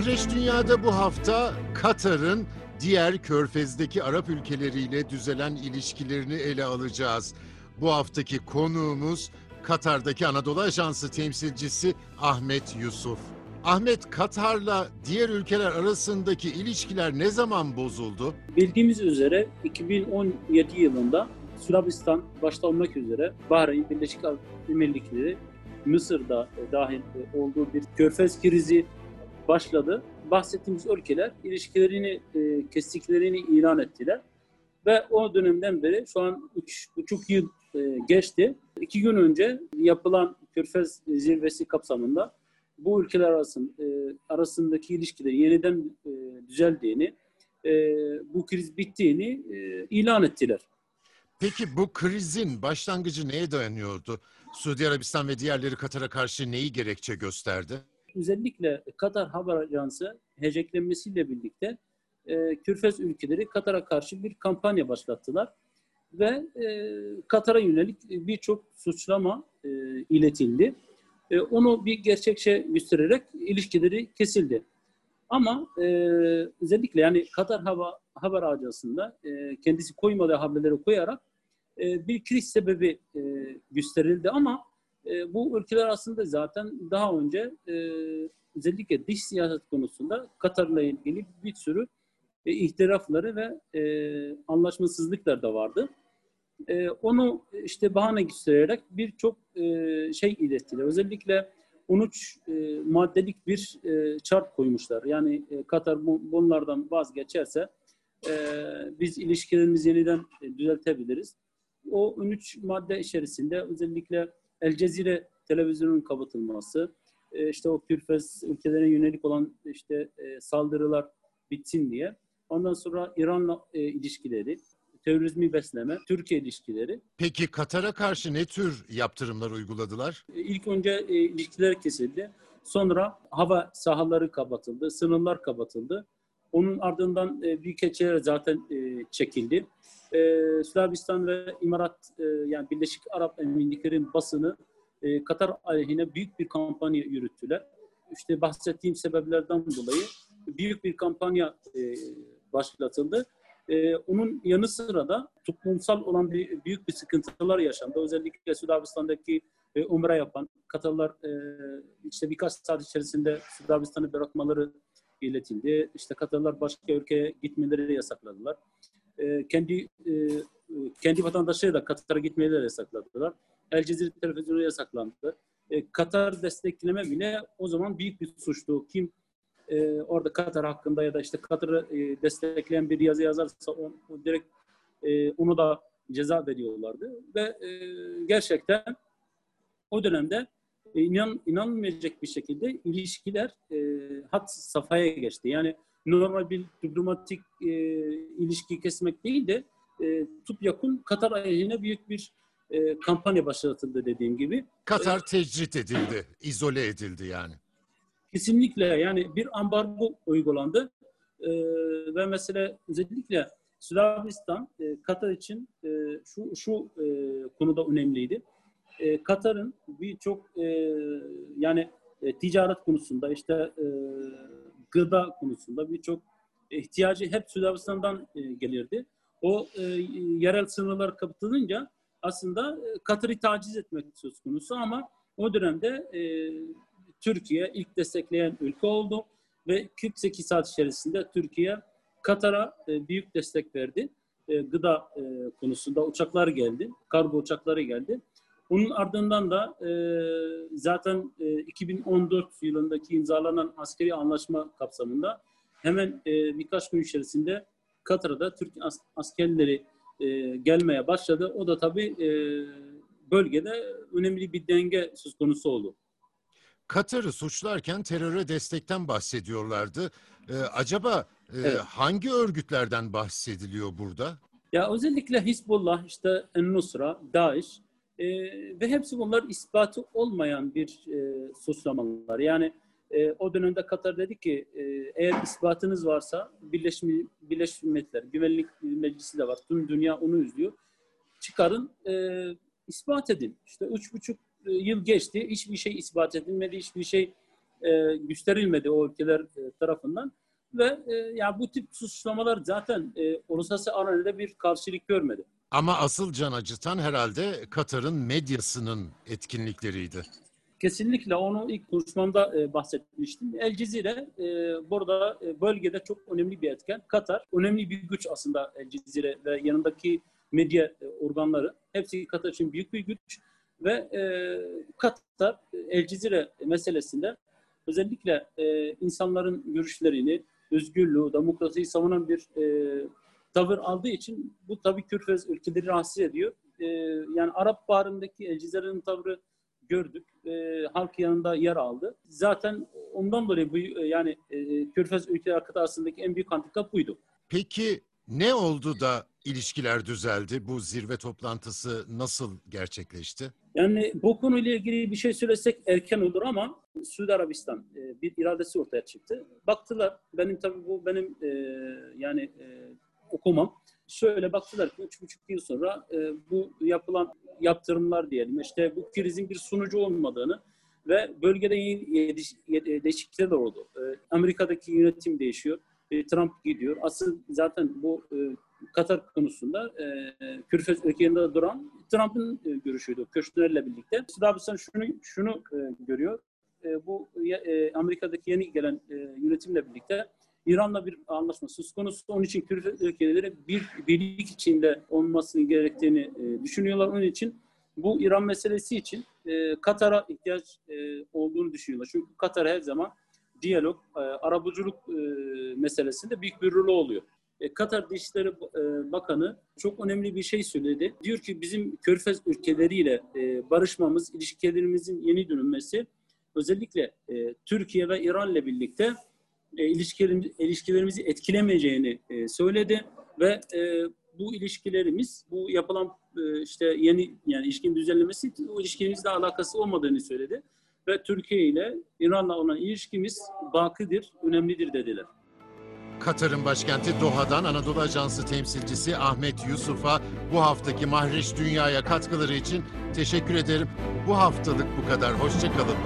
Mahreç Dünya'da bu hafta Katar'ın diğer körfezdeki Arap ülkeleriyle düzelen ilişkilerini ele alacağız. Bu haftaki konuğumuz Katar'daki Anadolu Ajansı temsilcisi Ahmet Yusuf. Ahmet, Katar'la diğer ülkeler arasındaki ilişkiler ne zaman bozuldu? Bildiğimiz üzere 2017 yılında Sırabistan başta olmak üzere Bahreyn, Birleşik Arap Emirlikleri, Mısır'da dahil olduğu bir körfez krizi başladı. Bahsettiğimiz ülkeler ilişkilerini e, kestiklerini ilan ettiler. Ve o dönemden beri şu an 3,5 yıl e, geçti. İki gün önce yapılan Körfez zirvesi kapsamında bu ülkeler arasında, e, arasındaki ilişkileri yeniden e, düzeldiğini, e, bu kriz bittiğini e, ilan ettiler. Peki bu krizin başlangıcı neye dayanıyordu? Suudi Arabistan ve diğerleri Katar'a karşı neyi gerekçe gösterdi? Özellikle Katar Haber Ajansı heceklenmesiyle birlikte e, Körfez ülkeleri Katar'a karşı bir kampanya başlattılar ve e, Katar'a yönelik birçok suçlama e, iletildi. E, onu bir gerçekçe göstererek ilişkileri kesildi. Ama e, özellikle yani Katar Hava, Haber Ajansı'nda e, kendisi koymadığı haberleri koyarak e, bir kriz sebebi e, gösterildi ama e, bu ülkeler aslında zaten daha önce e, özellikle dış siyaset konusunda Katar'la ilgili bir sürü e, ihtilafları ve e, anlaşmasızlıklar da vardı. E, onu işte bahane göstererek birçok e, şey ilettiler. Özellikle 13 e, maddelik bir e, şart koymuşlar. Yani e, Katar bu, bunlardan vazgeçerse e, biz ilişkilerimizi yeniden e, düzeltebiliriz. O 13 madde içerisinde özellikle El Cezire televizyonunun kapatılması, e, işte o Körfez ülkelerine yönelik olan işte e, saldırılar bitsin diye. Ondan sonra İran'la e, ilişkileri, terörizmi besleme, Türkiye ilişkileri. Peki Katar'a karşı ne tür yaptırımlar uyguladılar? İlk önce e, ilişkiler kesildi. Sonra hava sahaları kapatıldı, sınırlar kapatıldı. Onun ardından e, büyükelçiler zaten e, çekildi. E, Sırabistan ve İmarat e, yani Birleşik Arap Emirlikleri'nin basını e, Katar aleyhine büyük bir kampanya yürüttüler. İşte bahsettiğim sebeplerden dolayı büyük bir kampanya e, başlatıldı. E, onun yanı sıra da toplumsal olan bir, büyük bir sıkıntılar yaşandı. Özellikle Sudabistan'daki e, umre yapan Katarlar e, işte birkaç saat içerisinde Sudabistan'ı bırakmaları iletildi. İşte Katarlar başka ülkeye gitmeleri yasakladılar. E, kendi e, kendi vatandaşları da Katar'a gitmeleri yasakladılar. El Cezire televizyonu yasaklandı. E, Katar destekleme bile o zaman büyük bir suçtu. Kim e, orada Katar hakkında ya da işte Katar'ı e, destekleyen bir yazı yazarsa on, o direkt e, onu da ceza veriyorlardı ve e, gerçekten o dönemde e, inan, inanılmayacak bir şekilde ilişkiler e, hat safhaya geçti. Yani normal bir diplomatik e, ilişki kesmek değil de e, tup yakın Katar aleyhine büyük bir e, kampanya başlatıldı dediğim gibi. Katar e, tecrit edildi, izole edildi yani. Kesinlikle yani bir ambargo uygulandı e, ve mesela özellikle Sırabistan e, Katar için e, şu şu e, konuda önemliydi. E, Katar'ın birçok e, yani e, ticaret konusunda işte e, gıda konusunda birçok ihtiyacı hep Sırbistan'dan e, gelirdi. O e, yerel sınırlar kapatılınca aslında e, Katar'ı taciz etmek söz konusu ama o dönemde e, Türkiye ilk destekleyen ülke oldu ve 48 saat içerisinde Türkiye Katar'a e, büyük destek verdi. E, gıda e, konusunda uçaklar geldi, kargo uçakları geldi. Onun ardından da e, zaten e, 2014 yılındaki imzalanan askeri anlaşma kapsamında hemen e, birkaç gün içerisinde Katar'da Türk as- askerleri e, gelmeye başladı. O da tabii e, bölgede önemli bir denge söz konusu oldu. Katar'ı suçlarken teröre destekten bahsediyorlardı. Ee, acaba e, evet. hangi örgütlerden bahsediliyor burada? Ya özellikle Hizbullah, işte En-Nusra, DAEŞ e, ve hepsi bunlar ispatı olmayan bir e, suçlamalar. Yani e, o dönemde Katar dedi ki e, eğer ispatınız varsa Birleşmiş, Birleşmiş Milletler Güvenlik Meclisi de var. Tüm dünya onu izliyor. Çıkarın e, ispat edin. İşte üç buçuk e, yıl geçti. Hiçbir şey ispat edilmedi. Hiçbir şey e, gösterilmedi o ülkeler e, tarafından ve e, ya bu tip suçlamalar zaten e, uluslararası arenada bir karşılık görmedi. Ama asıl can acıtan herhalde Katar'ın medyasının etkinlikleriydi. Kesinlikle onu ilk konuşmamda e, bahsetmiştim. El Cezire e, burada e, bölgede çok önemli bir etken. Katar önemli bir güç aslında El Cezire ve yanındaki medya e, organları. Hepsi Katar için büyük bir güç ve Katar El Cezire meselesinde özellikle insanların görüşlerini, özgürlüğü, demokrasiyi savunan bir tavır aldığı için bu tabii Körfez ülkeleri rahatsız ediyor. E, yani Arap Baharı'ndaki El Cezire'nin tavrı gördük. E, halk yanında yer aldı. Zaten ondan dolayı bu e, yani e, Körfez ülkeleri kıtasındaki en büyük handikap buydu. Peki ne oldu da ilişkiler düzeldi? Bu zirve toplantısı nasıl gerçekleşti? Yani bu konuyla ilgili bir şey söylesek erken olur ama Suudi Arabistan e, bir iradesi ortaya çıktı. Baktılar, benim tabii bu benim e, yani e, okumam. Şöyle baktılar ki üç buçuk yıl sonra e, bu yapılan yaptırımlar diyelim işte bu krizin bir sonucu olmadığını ve bölgede yeni değişiklikler de oldu. E, Amerika'daki yönetim değişiyor. E, Trump gidiyor. Asıl zaten bu e, Katar konusunda e, Körfez ülkelerinde duran Trump'ın e, görüşüydü Köşner'le birlikte. Suudi Arabistan şunu şunu e, görüyor. E, bu e, Amerika'daki yeni gelen e, yönetimle birlikte İran'la bir anlaşma söz konusu. Onun için Körfez ülkeleri bir birlik içinde olmasını gerektiğini e, düşünüyorlar. Onun için bu İran meselesi için e, Katar'a ihtiyaç e, olduğunu düşünüyorlar. Çünkü Katar her zaman diyalog, e, arabuluculuk e, meselesinde büyük bir rolü oluyor. E, Katar Dışişleri e, Bakanı çok önemli bir şey söyledi. Diyor ki bizim Körfez ülkeleriyle e, barışmamız, ilişkilerimizin yeni dönülmesi özellikle e, Türkiye ve İran ile birlikte e, ilişkilerimiz, ilişkilerimizi etkilemeyeceğini e, söyledi ve e, bu ilişkilerimiz, bu yapılan e, işte yeni yani ilişkinin düzenlemesi o ilişkimizle alakası olmadığını söyledi ve Türkiye ile İran'la olan ilişkimiz bakidir, önemlidir dediler. Katar'ın başkenti Doha'dan Anadolu Ajansı temsilcisi Ahmet Yusuf'a bu haftaki Mahreç Dünya'ya katkıları için teşekkür ederim. Bu haftalık bu kadar. Hoşçakalın.